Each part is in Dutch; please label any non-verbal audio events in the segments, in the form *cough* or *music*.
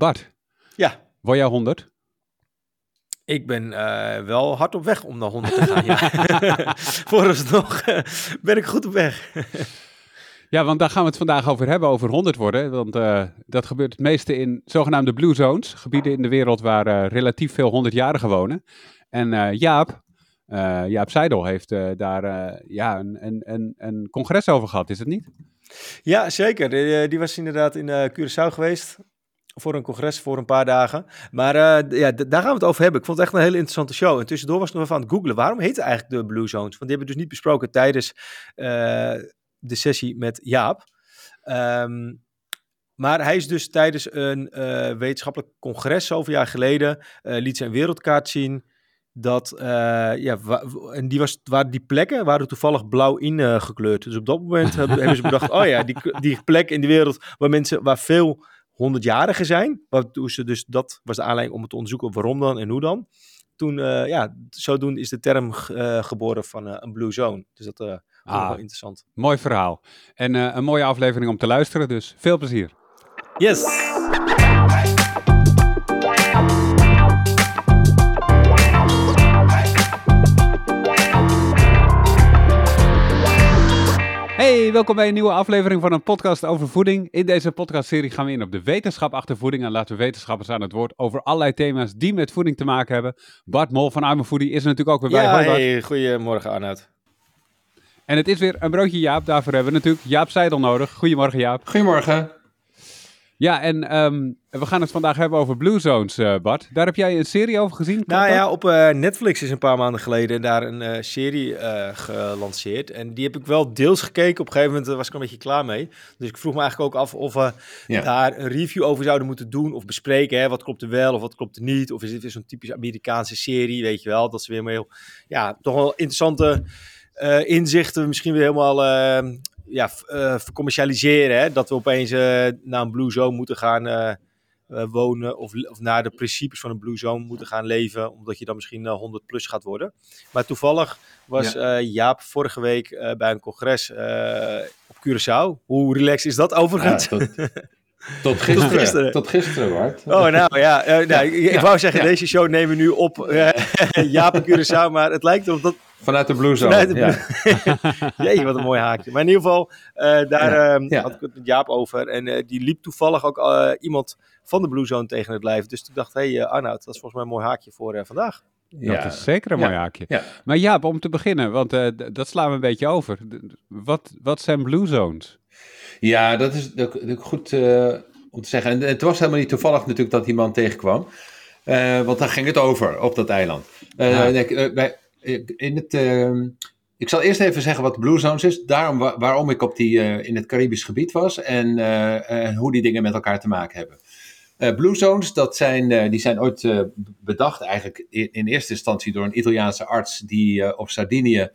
Bart, Ja, word jij 100? ik ben eh, wel hard op weg om naar 100 te gaan. ja. *laughs* Vooralsnog eh, ben ik goed op weg. Ja, want daar gaan we het vandaag over hebben, over 100 worden. Want eh, dat gebeurt het meeste in zogenaamde blue zones, gebieden in de wereld waar relatief veel 100-jarigen wonen. En Jaap, Jaap Seidel heeft daar ja, een, een, een, een congres over gehad, is het niet? Ja, zeker. Die, die was inderdaad in eh Curaçao geweest. Voor een congres voor een paar dagen. Maar eh, ja, daar gaan we het over hebben. Ik vond het echt een hele interessante show. En tussendoor was ik nog even aan het googlen. Waarom heet het eigenlijk de Blue Zones? Want die hebben we dus niet besproken tijdens eh, de sessie met Jaap. Ehm, maar hij is dus tijdens een eh, wetenschappelijk congres zoveel jaar geleden. liet zijn wereldkaart zien. Dat, ja, en die, was, waren die plekken waren toevallig blauw ingekleurd. Dus op dat moment hebben, hebben ze bedacht: *laughs* oh ja, die, die plek in de wereld waar mensen, waar veel honderdjarigen zijn. Waartoe ze dus, dat was de aanleiding om het te onderzoeken waarom dan en hoe dan. Toen, eh, ja, zodoende is de term eh, geboren van eh, een blue zone. Dus dat ik Ah. wel interessant. Mooi verhaal. En een mooie aflevering om te luisteren, dus veel plezier. Yes! Hey, welkom bij een nieuwe aflevering van een podcast over voeding. In deze podcastserie gaan we in op de wetenschap achter voeding en laten we wetenschappers aan het woord over allerlei thema's die met voeding te maken hebben. Bart Mol van Arme Foodie is er natuurlijk ook weer bij. Ja, hey, goedemorgen Arnoud. En het is weer een broodje Jaap. Daarvoor hebben we natuurlijk Jaap Seidel nodig. Goedemorgen Jaap. Goedemorgen. Ja, en ehm, we gaan het vandaag hebben over Blue Zones, eh, Bart. Daar heb jij een serie over gezien? Nou dat? ja, op eh, Netflix is een paar maanden geleden daar een eh, serie gelanceerd. En die heb ik wel deels gekeken. Op een gegeven moment was ik een beetje klaar mee. Dus ik vroeg me eigenlijk ook af of we Ja. daar een review over zouden moeten doen. Of bespreken, hè, wat klopt er wel of wat klopt er niet. Of is dit weer zo'n typisch Amerikaanse serie, weet je wel. Dat ze weer heel, ja, toch wel interessante inzichten misschien weer helemaal... eh, ja, eh, vercommercialiseren. Hè? Dat we opeens eh, naar een Blue Zone moeten gaan eh, wonen. Of, of naar de principes van een Blue Zone moeten gaan leven. Omdat je dan misschien eh, 100 plus gaat worden. Maar toevallig was Jaap vorige week bij een congres op Curaçao. Hoe relaxed is dat overigens? Ja, *laughs* tot, tot gisteren. gisteren. Tot gisteren, Bart. Oh, nou ja. nou, ik, ik Ja, wou zeggen, ja. deze show nemen we nu op eh, *laughs* Jaap en Curaçao. Maar het lijkt erop dat Vanuit de Blue Zone. Vanuit de ja. *laughs* Jee, wat een mooi haakje. Maar in ieder geval, eh, daar Ja, ehm, ja. had ik het met Jaap over. En eh, die liep toevallig ook eh, iemand van de Blue Zone tegen het lijf. Dus ik dacht, hé hey, Arnoud, dat is volgens mij een mooi haakje voor vandaag. Ja. Dat is zeker een Ja. mooi haakje. Ja. Maar Jaap, om te beginnen, want eh, dat slaan we een beetje over. D- Wat, wat zijn Blue Zones? Ja, dat is dat- dat goed eh, om te zeggen. En het was helemaal niet toevallig natuurlijk dat die man tegenkwam. Eh, want daar ging het over op dat eiland. Eh, Ja. nee, bij, in het, ehm, ik zal eerst even zeggen wat Blue Zones is. Daarom, wa- waarom ik op die, eh, in het Caribisch gebied was. En eh, eh, hoe die dingen met elkaar te maken hebben. Eh, Blue Zones, dat zijn, die zijn ooit bedacht eigenlijk in, in eerste instantie door een Italiaanse arts die op Sardinië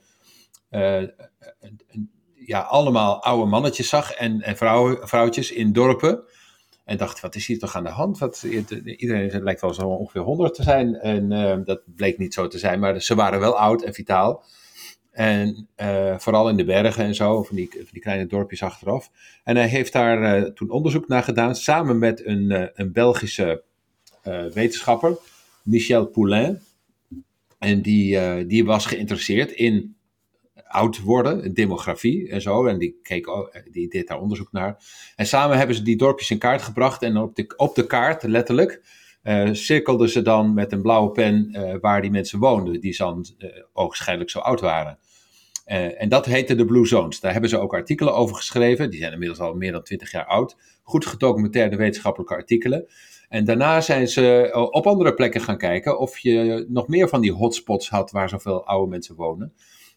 ja, allemaal oude mannetjes zag en, en vrouwen, vrouwtjes in dorpen. En dacht, wat is hier toch aan de hand? Wat, iedereen lijkt wel zo ongeveer 100 te zijn. En eh, dat bleek niet zo te zijn, maar ze waren wel oud en vitaal. En eh, vooral in de bergen en zo, van die, van die kleine dorpjes achteraf. En hij heeft daar eh, toen onderzoek naar gedaan, samen met een, een Belgische wetenschapper, Michel Poulain. En die, die was geïnteresseerd in oud worden, demografie en zo. En die, keek, die deed daar onderzoek naar. En samen hebben ze die dorpjes in kaart gebracht. En op de, op de kaart, letterlijk, eh, cirkelden ze dan met een blauwe pen eh, waar die mensen woonden. Die dan eh, ogenschijnlijk zo oud waren. En dat heette de Blue Zones. Daar hebben ze ook artikelen over geschreven. Die zijn inmiddels al meer dan 20 jaar oud. Goed gedocumenteerde wetenschappelijke artikelen. En daarna zijn ze op andere plekken gaan kijken of je nog meer van die hotspots had waar zoveel oude mensen wonen.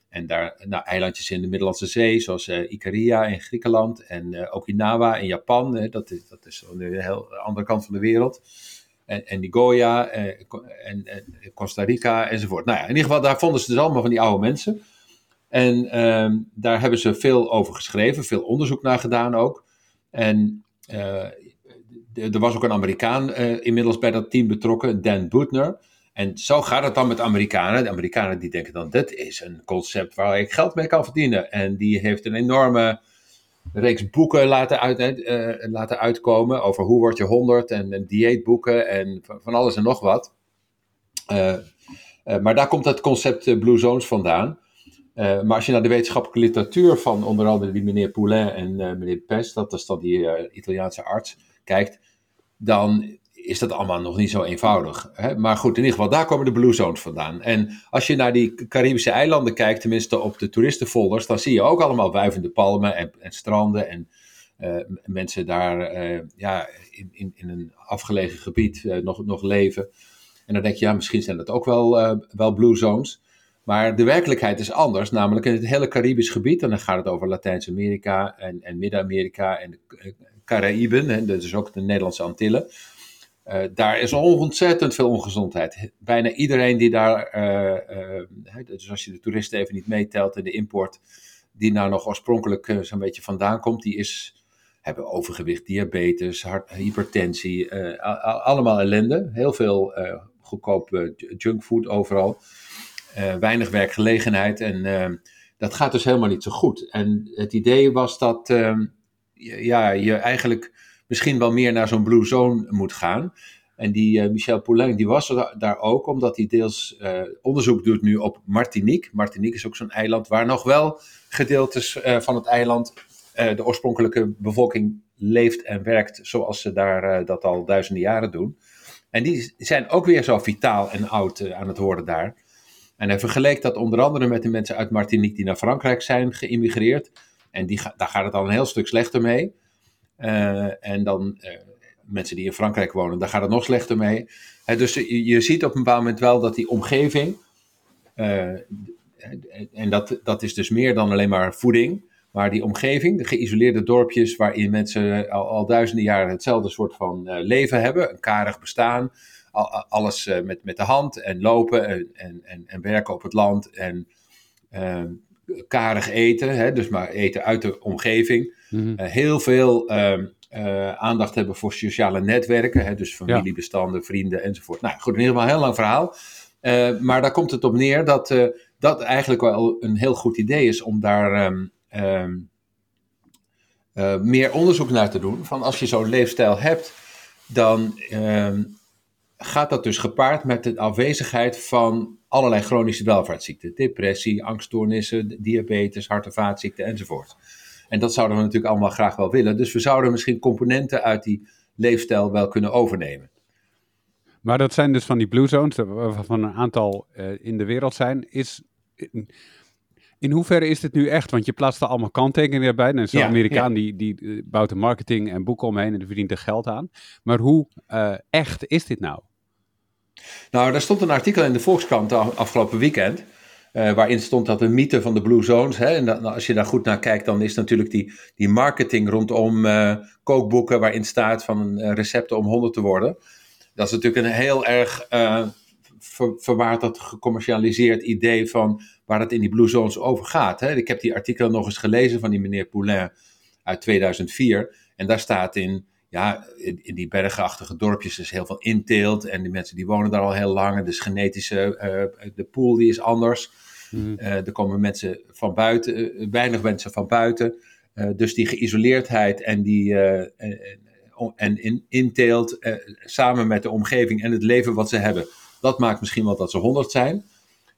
En daar nou, eilandjes in de Middellandse Zee, zoals eh Ikaria in Griekenland en eh, Okinawa in Japan. dat, is, dat is de heel andere kant van de wereld. En, en Nigoya eh, en, Costa Rica enzovoort. Nou ja, in ieder geval, daar vonden ze dus allemaal van die oude mensen. En ehm, daar hebben ze veel over geschreven, veel onderzoek naar gedaan ook. En er was ook een Amerikaan inmiddels bij dat team betrokken, Dan Butner. En zo gaat het dan met Amerikanen. De Amerikanen die denken dan, dit is een concept waar ik geld mee kan verdienen. En die heeft een enorme reeks boeken laten, uit, uh, laten uitkomen over hoe word je 100 en, en dieetboeken en van alles en nog wat. Uh, maar daar komt het concept Blue Zones vandaan. maar als je naar de wetenschappelijke literatuur van onder andere die meneer Poulain en meneer Pest, dat is dan die Italiaanse arts, kijkt, dan is dat allemaal nog niet zo eenvoudig. Hè? Maar goed, in ieder geval, daar komen de Blue Zones vandaan. En als je naar die Caribische eilanden kijkt, tenminste op de toeristenfolders, dan zie je ook allemaal wuivende palmen en, en stranden en uh, mensen daar uh, ja, in, in, in, een afgelegen gebied uh, nog, nog leven. En dan denk je, ja, misschien zijn dat ook wel, wel Blue Zones. Maar de werkelijkheid is anders, namelijk in het hele Caribisch gebied, en dan gaat het over Latijns-Amerika en, en Midden-Amerika en de Caraïben, en dus ook de Nederlandse Antillen. Uh, daar is ontzettend veel ongezondheid. Bijna iedereen die daar, uh, uh, dus als je de toeristen even niet meetelt en de import, die nou nog oorspronkelijk zo'n beetje vandaan komt, die is, hebben overgewicht, diabetes, hart, hypertensie, allemaal ellende. Heel veel goedkoop junkfood overal. weinig werkgelegenheid en dat gaat dus helemaal niet zo goed. En het idee was dat ja, je eigenlijk misschien wel meer naar zo'n Blue Zone moet gaan. En die uh, Michel Poulain, die was er daar ook, omdat hij deels uh, onderzoek doet nu op Martinique. Martinique is ook zo'n eiland waar nog wel gedeeltes uh, van het eiland, de oorspronkelijke bevolking leeft en werkt zoals ze daar dat al duizenden jaren doen. En die zijn ook weer zo vitaal en oud aan het worden daar. En hij vergeleek dat onder andere met de mensen uit Martinique die naar Frankrijk zijn geïmmigreerd. En die, daar gaat het al een heel stuk slechter mee. Uh, en dan uh, mensen die in Frankrijk wonen, daar gaat het nog slechter mee. dus je, ziet op een bepaald moment wel dat die omgeving, uh, en dat, dat is dus meer dan alleen maar voeding, maar die omgeving, de geïsoleerde dorpjes waarin mensen al, al duizenden jaren hetzelfde soort van leven hebben, een karig bestaan, al, alles met, met de hand en lopen en, en, en, en werken op het land en karig eten, hè, dus maar eten uit de omgeving. Mhm. Eh, heel veel ehm, eh, aandacht hebben voor sociale netwerken, hè, dus familiebestanden, vrienden enzovoort. Nou goed, in ieder geval een heel lang verhaal. Uh, maar daar komt het op neer dat dat eigenlijk wel een heel goed idee is om daar um, um, meer onderzoek naar te doen. Van als je zo'n leefstijl hebt, dan gaat dat dus gepaard met de afwezigheid van allerlei chronische welvaartsziekten. Depressie, angststoornissen, diabetes, hart- en vaatziekten enzovoort. En dat zouden we natuurlijk allemaal graag wel willen. Dus we zouden misschien componenten uit die leefstijl wel kunnen overnemen. Maar dat zijn dus van die blue zones, waarvan een aantal uh, in de wereld zijn. Is, in, hoeverre is dit nu echt? Want je plaatst er allemaal kanttekeningen bij. En zo'n ja, Amerikaan ja. die, die uh, bouwt de marketing en boeken omheen en die verdient er geld aan. Maar hoe uh, echt is dit nou? Nou, daar stond een artikel in de Volkskrant afgelopen weekend. Uh, waarin stond dat de mythe van de Blue Zones. Hè, en dat, nou, als je daar goed naar kijkt, dan is natuurlijk die, die marketing rondom uh, kookboeken. waarin staat van uh, recepten om honden te worden. Dat is natuurlijk een heel erg ver, verwaard, gecommercialiseerd idee van waar het in die Blue Zones over gaat. Hè. Ik heb die artikelen nog eens gelezen van die meneer Poulain uit 2004. En daar staat in ja, in, in, die bergachtige dorpjes is heel veel inteelt. En die mensen die wonen daar al heel lang. Dus genetische, uh, de pool die is anders. Mm. Uh, er komen mensen van buiten, uh, weinig mensen van buiten. dus die geïsoleerdheid en die en in, inteelt samen met de omgeving en het leven wat ze hebben. Dat maakt misschien wel dat ze honderd zijn.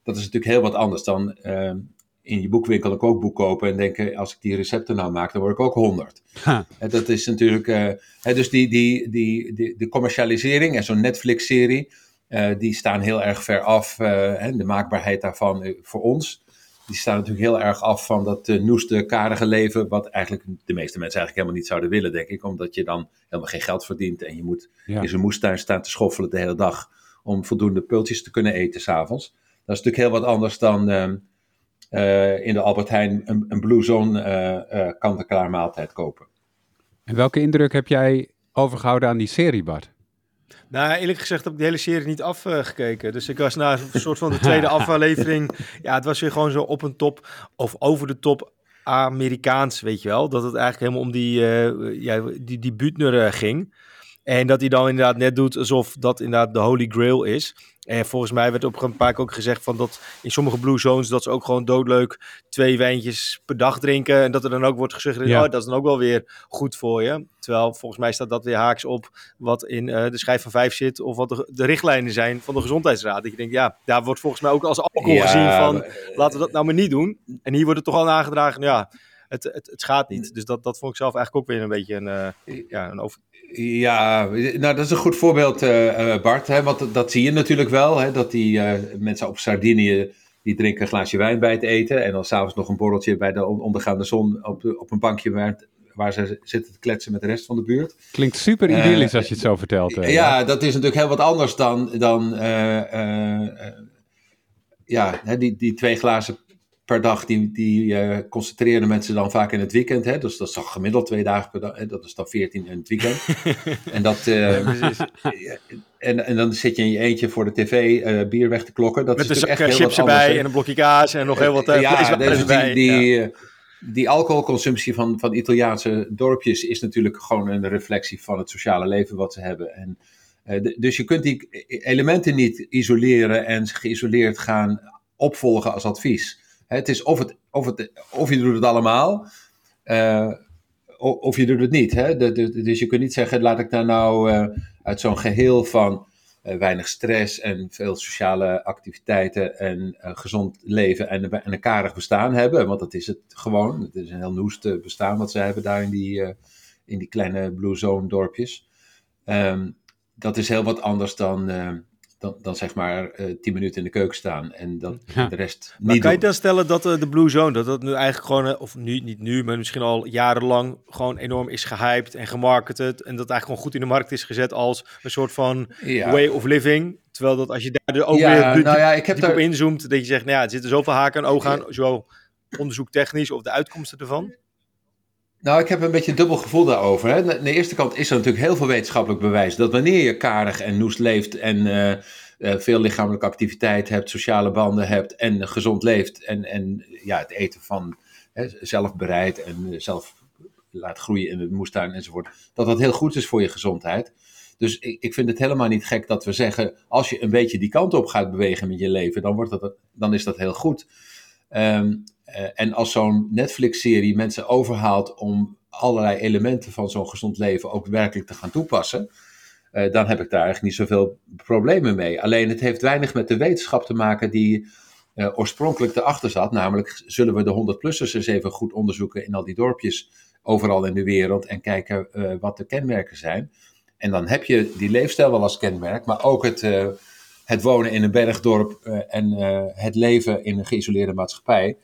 Dat is natuurlijk heel wat anders dan in je boekwinkel een kookboek kopen en denken, als ik die recepten nou maak, dan word ik ook 100. Dat is natuurlijk, uh, dus die, die, die, die, de commercialisering en zo'n Netflix-serie, uh, die staan heel erg ver af, uh, de maakbaarheid daarvan voor ons. Die staan natuurlijk heel erg af van dat noeste, karige leven, wat eigenlijk de meeste mensen eigenlijk helemaal niet zouden willen, denk ik. Omdat je dan helemaal geen geld verdient en je moet ja. in zo'n moestuin staan te schoffelen de hele dag om voldoende pultjes te kunnen eten s'avonds. Dat is natuurlijk heel wat anders dan ehm, uh, in de Albert Heijn een, een Blue Zone uh, uh, kant-en-klaar maaltijd kopen. En welke indruk heb jij overgehouden aan die serie, Bart? Nou, eerlijk gezegd heb ik de hele serie niet afgekeken. dus ik was na een soort van de *laughs* tweede aflevering. Ja, het was weer gewoon zo op een top of over de top Amerikaans, weet je wel. Dat het eigenlijk helemaal om die, uh, ja, die, die Butner ging. En dat hij dan inderdaad net doet alsof dat inderdaad de holy grail is. En volgens mij werd op een paar keer ook gezegd van dat in sommige blue zones dat ze ook gewoon doodleuk twee wijntjes per dag drinken. En dat er dan ook wordt gezegd, Ja. oh, dat is dan ook wel weer goed voor je. Terwijl volgens mij staat dat weer haaks op wat in eh, de schijf van vijf zit. Of wat de, de richtlijnen zijn van de gezondheidsraad. Dat je denkt, ja, daar wordt volgens mij ook als alcohol Ja, gezien van maar- laten we dat nou maar niet doen. En hier wordt het toch al aangedragen, nou ja, het, het, het schaadt niet. Dus dat, dat vond ik zelf eigenlijk ook weer een beetje een, eh, ja, een over... Ja, nou dat is een goed voorbeeld, eh, eh, Bart. Hè, want dat, zie je natuurlijk wel. Hè, dat die eh, mensen op Sardinië, die drinken een glaasje wijn bij het eten. En dan s'avonds nog een borreltje bij de on- ondergaande zon op, de- op een bankje waar, waar ze zitten te kletsen met de rest van de buurt. Klinkt super idyllisch als je het zo vertelt. eh. ja, dat is natuurlijk heel wat anders dan, dan ja, hè, die, die twee glazen per dag, die, die eh, concentreren mensen dan vaak in het weekend. Hè? Dus dat is toch gemiddeld twee dagen per dag. Hè? Dat is dan 14 in het weekend. *laughs* en, dat, eh, ja, en, en dan zit je in je eentje voor de tv eh, bier weg te klokken. Dat Met is een eh, echt chips heel erbij en een blokje kaas en nog heel wat uh, ja, dus die, die, Ja. eh, die alcoholconsumptie van, van Italiaanse dorpjes is natuurlijk gewoon een reflectie van het sociale leven wat ze hebben. En, eh, dus je kunt die elementen niet isoleren en geïsoleerd gaan opvolgen als advies. Het is of, het, of, het, of je doet het allemaal, eh, of je doet het niet. Hè? Dus je kunt niet zeggen, laat ik daar nou eh, uit zo'n geheel van eh, weinig stress en veel sociale activiteiten en gezond leven en, en een karig bestaan hebben. Want dat is het gewoon. Het is een heel noest bestaan wat ze hebben daar in die, in die kleine Blue Zone dorpjes. Ehm, dat is heel wat anders dan, dan, dan zeg maar eh, tien minuten in de keuken staan en dat, Ja. de rest Maar kan je dan stellen dat eh, de Blue Zone, dat dat nu eigenlijk gewoon, eh, of nu, niet nu, maar misschien al jarenlang gewoon enorm is gehyped en gemarketed. En dat eigenlijk gewoon goed in de markt is gezet als een soort van Ja. way of living. Terwijl dat als je daar dus ook Ja, weer nou ja, ik heb diep op daar- inzoomt, dat je zegt, nou ja, er zitten zoveel haken en ogen aan, zowel onderzoektechnisch of de uitkomsten ervan. Nou, ik heb een beetje een dubbel gevoel daarover. Hè. Aan de eerste kant is er natuurlijk heel veel wetenschappelijk bewijs dat wanneer je karig en noest leeft en eh, eh, veel lichamelijke activiteit hebt, sociale banden hebt en gezond leeft en, en ja, het eten van hè, zelf bereid en eh, zelf laat groeien in de moestuin enzovoort, dat dat heel goed is voor je gezondheid. Dus ik, ik vind het helemaal niet gek dat we zeggen, als je een beetje die kant op gaat bewegen met je leven, dan, wordt dat, dan is dat heel goed. Eh, en als zo'n Netflix-serie mensen overhaalt om allerlei elementen van zo'n gezond leven ook werkelijk te gaan toepassen, eh, dan heb ik daar eigenlijk niet zoveel problemen mee. Alleen het heeft weinig met de wetenschap te maken die eh, oorspronkelijk erachter zat. Namelijk, zullen we de 100-plussers eens even goed onderzoeken in al die dorpjes overal in de wereld en kijken eh, wat de kenmerken zijn. En dan heb je die leefstijl wel als kenmerk, maar ook het, eh, het wonen in een bergdorp eh, en eh, het leven in een geïsoleerde maatschappij.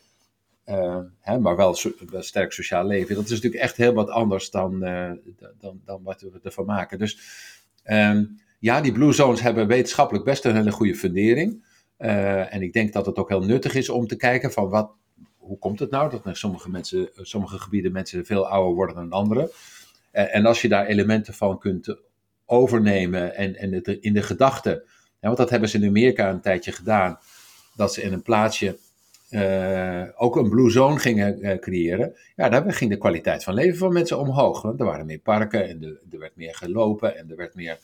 Eh, hè, maar wel, sterk sociaal leven. Dat is natuurlijk echt heel wat anders dan, eh, dan, dan wat we ervan maken. Dus ehm, ja, die Blue Zones hebben wetenschappelijk best een hele goede fundering. Eh, en ik denk dat het ook heel nuttig is om te kijken van wat, hoe komt het nou dat in sommige, mensen, sommige gebieden mensen veel ouder worden dan andere. Eh, en als je daar elementen van kunt overnemen en, en het in de gedachten. Want dat hebben ze in Amerika een tijdje gedaan. Dat ze in een plaatsje eh, ook een blue zone gingen eh, creëren. Ja, daar ging de kwaliteit van leven van mensen omhoog. Want er waren meer parken en er, er werd meer gelopen en er werd meer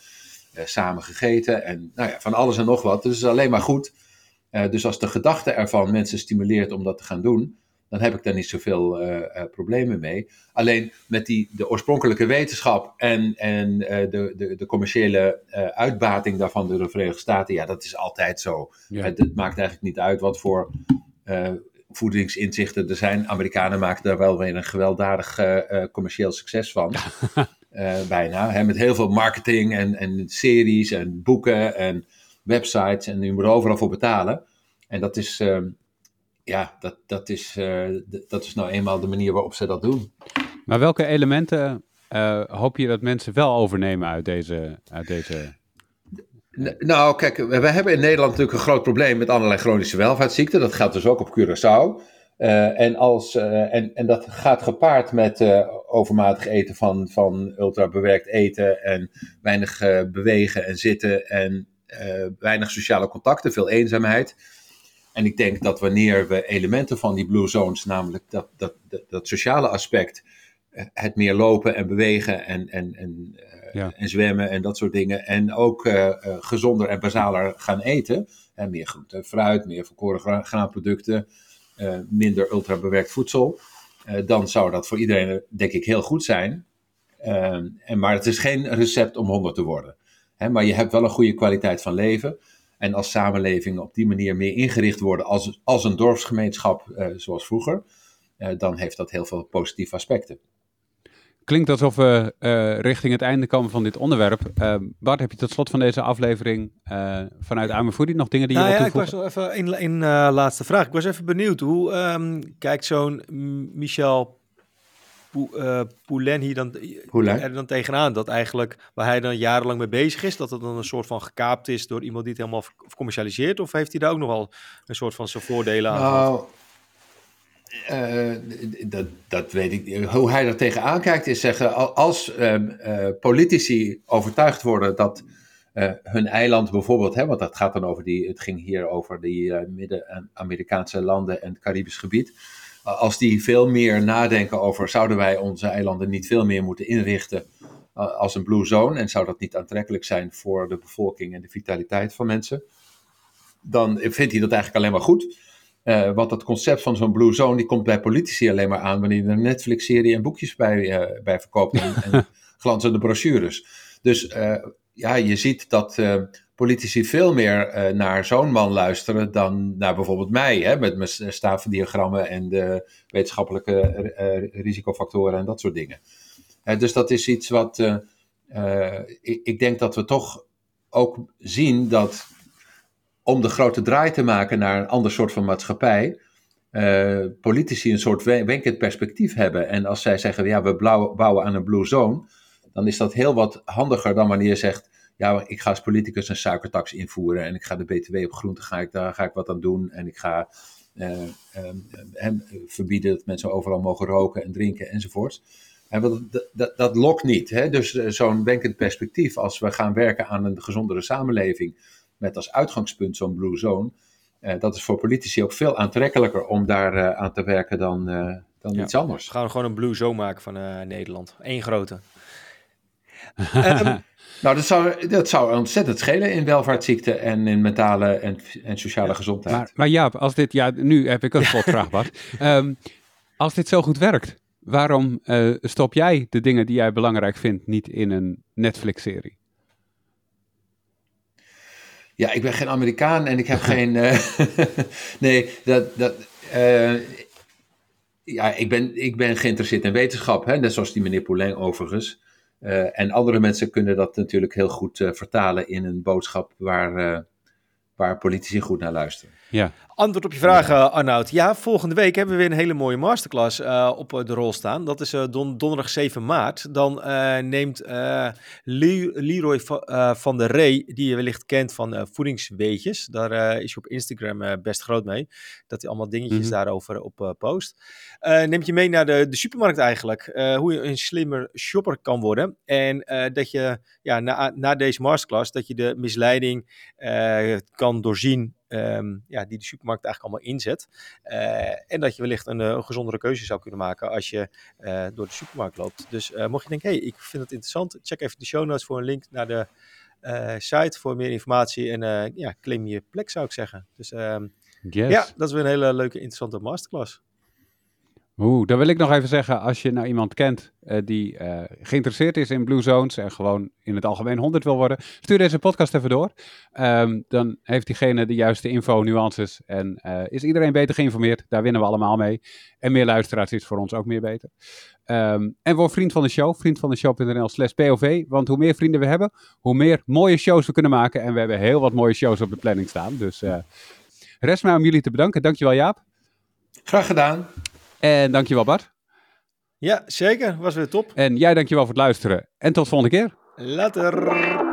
eh, samen gegeten. En nou ja, van alles en nog wat. Dus het is alleen maar goed. Dus als de gedachte ervan mensen stimuleert om dat te gaan doen, dan heb ik daar niet zoveel problemen mee. Alleen met die, de oorspronkelijke wetenschap en, en de, de, de commerciële uitbating daarvan door de Verenigde Staten, ja, dat is altijd zo. Ja. Het, het maakt eigenlijk niet uit wat voor voedingsinzichten er zijn. Amerikanen maken daar wel weer een gewelddadig eh, eh, commercieel succes van. *laughs* Eh, bijna. Hè, met heel veel marketing en, en series en boeken en websites. En je moet er overal voor betalen. En dat is, ehm, ja, dat, dat, is, eh, dat is nou eenmaal de manier waarop ze dat doen. Maar welke elementen eh, hoop je dat mensen wel overnemen uit deze... Uit deze... Nou, kijk, we, hebben in Nederland natuurlijk een groot probleem met allerlei chronische welvaartsziekten. Dat geldt dus ook op Curaçao. Eh, en, als, eh, en, en dat gaat gepaard met eh, overmatig eten van, van ultrabewerkt eten en weinig bewegen en zitten en weinig sociale contacten, veel eenzaamheid. En ik denk dat wanneer we elementen van die blue zones, namelijk dat, dat, dat, dat sociale aspect, het meer lopen en bewegen en, en, en En zwemmen en dat soort dingen. En ook eh, eh, gezonder en basaler gaan eten. En meer groente en fruit, meer volkoren gra- graanproducten, eh, minder ultrabewerkt voedsel. Dan zou dat voor iedereen denk ik heel goed zijn. En, maar het is geen recept om 100 te worden. Hè, maar je hebt wel een goede kwaliteit van leven. En als samenleving op die manier meer ingericht worden als, als een dorpsgemeenschap zoals vroeger, dan heeft dat heel veel positieve aspecten. Klinkt alsof we eh, richting het einde komen van dit onderwerp. Eh, Bart, heb je tot slot van deze aflevering eh, vanuit Amerfoodie nog dingen die je Nou wilt ja, ik was toevoegen? nog even eh, laatste vraag. Ik was even benieuwd. Hoe ehm, kijkt zo'n Michel Pou- eh, Poulain hier dan, er dan tegenaan? Dat eigenlijk waar hij dan jarenlang mee bezig is, dat het dan een soort van gekaapt is door iemand die het helemaal commercialiseert? Of heeft hij daar ook nog wel een soort van zijn voordelen aan? gehad? Nou, d- dat, dat weet ik. Hoe hij er tegenaan kijkt is zeggen, al- als ehm, eh, politici overtuigd worden dat eh, hun eiland bijvoorbeeld, hè, want dat gaat dan over die, het ging hier over die eh, Midden-Amerikaanse landen en het Caribisch gebied. Als die veel meer nadenken over, zouden wij onze eilanden niet veel meer moeten inrichten als een blue zone? En zou dat niet aantrekkelijk zijn voor de bevolking en de vitaliteit van mensen? Dan vindt hij dat eigenlijk alleen maar goed. Uh, want dat concept van zo'n blue zone, die komt bij politici alleen maar aan wanneer je er een Netflix-serie en boekjes bij, uh, bij verkoopt en, en *laughs* glanzende brochures. Dus uh, ja, je ziet dat politici veel meer naar zo'n man luisteren dan naar bijvoorbeeld mij, hè, met mijn staafdiagrammen en de wetenschappelijke risicofactoren en dat soort dingen. dus dat is iets wat ik, ik denk dat we toch ook zien dat om de grote draai te maken naar een ander soort van maatschappij, uh, politici een soort wenkend perspectief hebben. En als zij zeggen, ja, we bouwen aan een blue zone, dan is dat heel wat handiger dan wanneer je zegt, ja, ik ga als politicus een suikertax invoeren en ik ga de btw op groenten, ga ik, daar ga ik wat aan doen en ik ga uh, uh, verbieden dat mensen overal mogen roken en drinken enzovoorts. En dat, dat, dat lokt niet. Hè? Dus uh, zo'n wenkend perspectief, als we gaan werken aan een gezondere samenleving, met als uitgangspunt zo'n blue zone, uh, dat is voor politici ook veel aantrekkelijker om daar uh, aan te werken dan, uh, dan ja. iets anders. We gaan gewoon een blue zone maken van eh, Nederland. Eén grote. um, *laughs* nou, dat zou, dat zou ontzettend schelen in welvaartsziekten en in mentale en, en sociale ja, gezondheid. Maar, maar Jaap, als dit, ja, nu heb ik een *laughs* slotvraag, Bart. Um, als dit zo goed werkt, waarom uh, stop jij de dingen die jij belangrijk vindt niet in een Netflix-serie? Ja, ik ben geen Amerikaan en ik heb *laughs* geen. Uh, *laughs* nee, dat. dat uh, ja, ik ben, ik ben geïnteresseerd in wetenschap, hè? net zoals die meneer Poulain overigens. Uh, en andere mensen kunnen dat natuurlijk heel goed vertalen in een boodschap waar, waar politici goed naar luisteren. Ja. Antwoord op je vraag, ja. Arnoud. Ja, volgende week hebben we weer een hele mooie masterclass uh, op de rol staan. Dat is uh, don donderdag 7 maart. Dan uh, neemt Le Leroy va van der Rey, die je wellicht kent van Voedingsweetjes. Daar is je op Instagram best groot mee. Dat hij allemaal dingetjes mm -hmm. daarover op post. neemt je mee naar de, de supermarkt eigenlijk. hoe je een slimmer shopper kan worden. En dat je ja, na, na deze masterclass, dat je de misleiding kan doorzien Um, ja, die de supermarkt eigenlijk allemaal inzet. Uh, en dat je wellicht een, een, gezondere keuze zou kunnen maken als je uh, door de supermarkt loopt. Dus mocht je denken, hey, ik vind het interessant, check even de show notes voor een link naar de site voor meer informatie. En ja, claim je plek zou ik zeggen. Dus yes. ja, dat is weer een hele leuke, interessante masterclass. Dan wil ik nog even zeggen, als je nou iemand kent uh, die uh, geïnteresseerd is in Blue Zones en gewoon in het algemeen 100 wil worden, stuur deze podcast even door. Um, dan heeft diegene de juiste info, nuances en uh, is iedereen beter geïnformeerd. Daar winnen we allemaal mee. En meer luisteraars is voor ons ook meer beter. Um, en word vriend van de show, vriend van de show.nl slash POV. Want hoe meer vrienden we hebben, hoe meer mooie shows we kunnen maken. En we hebben heel wat mooie shows op de planning staan. Dus rest mij om jullie te bedanken. Dankjewel Jaap. Graag gedaan. En dankjewel Bart. Ja, zeker. Was weer top. En jij dankjewel voor het luisteren. En tot volgende keer. Later.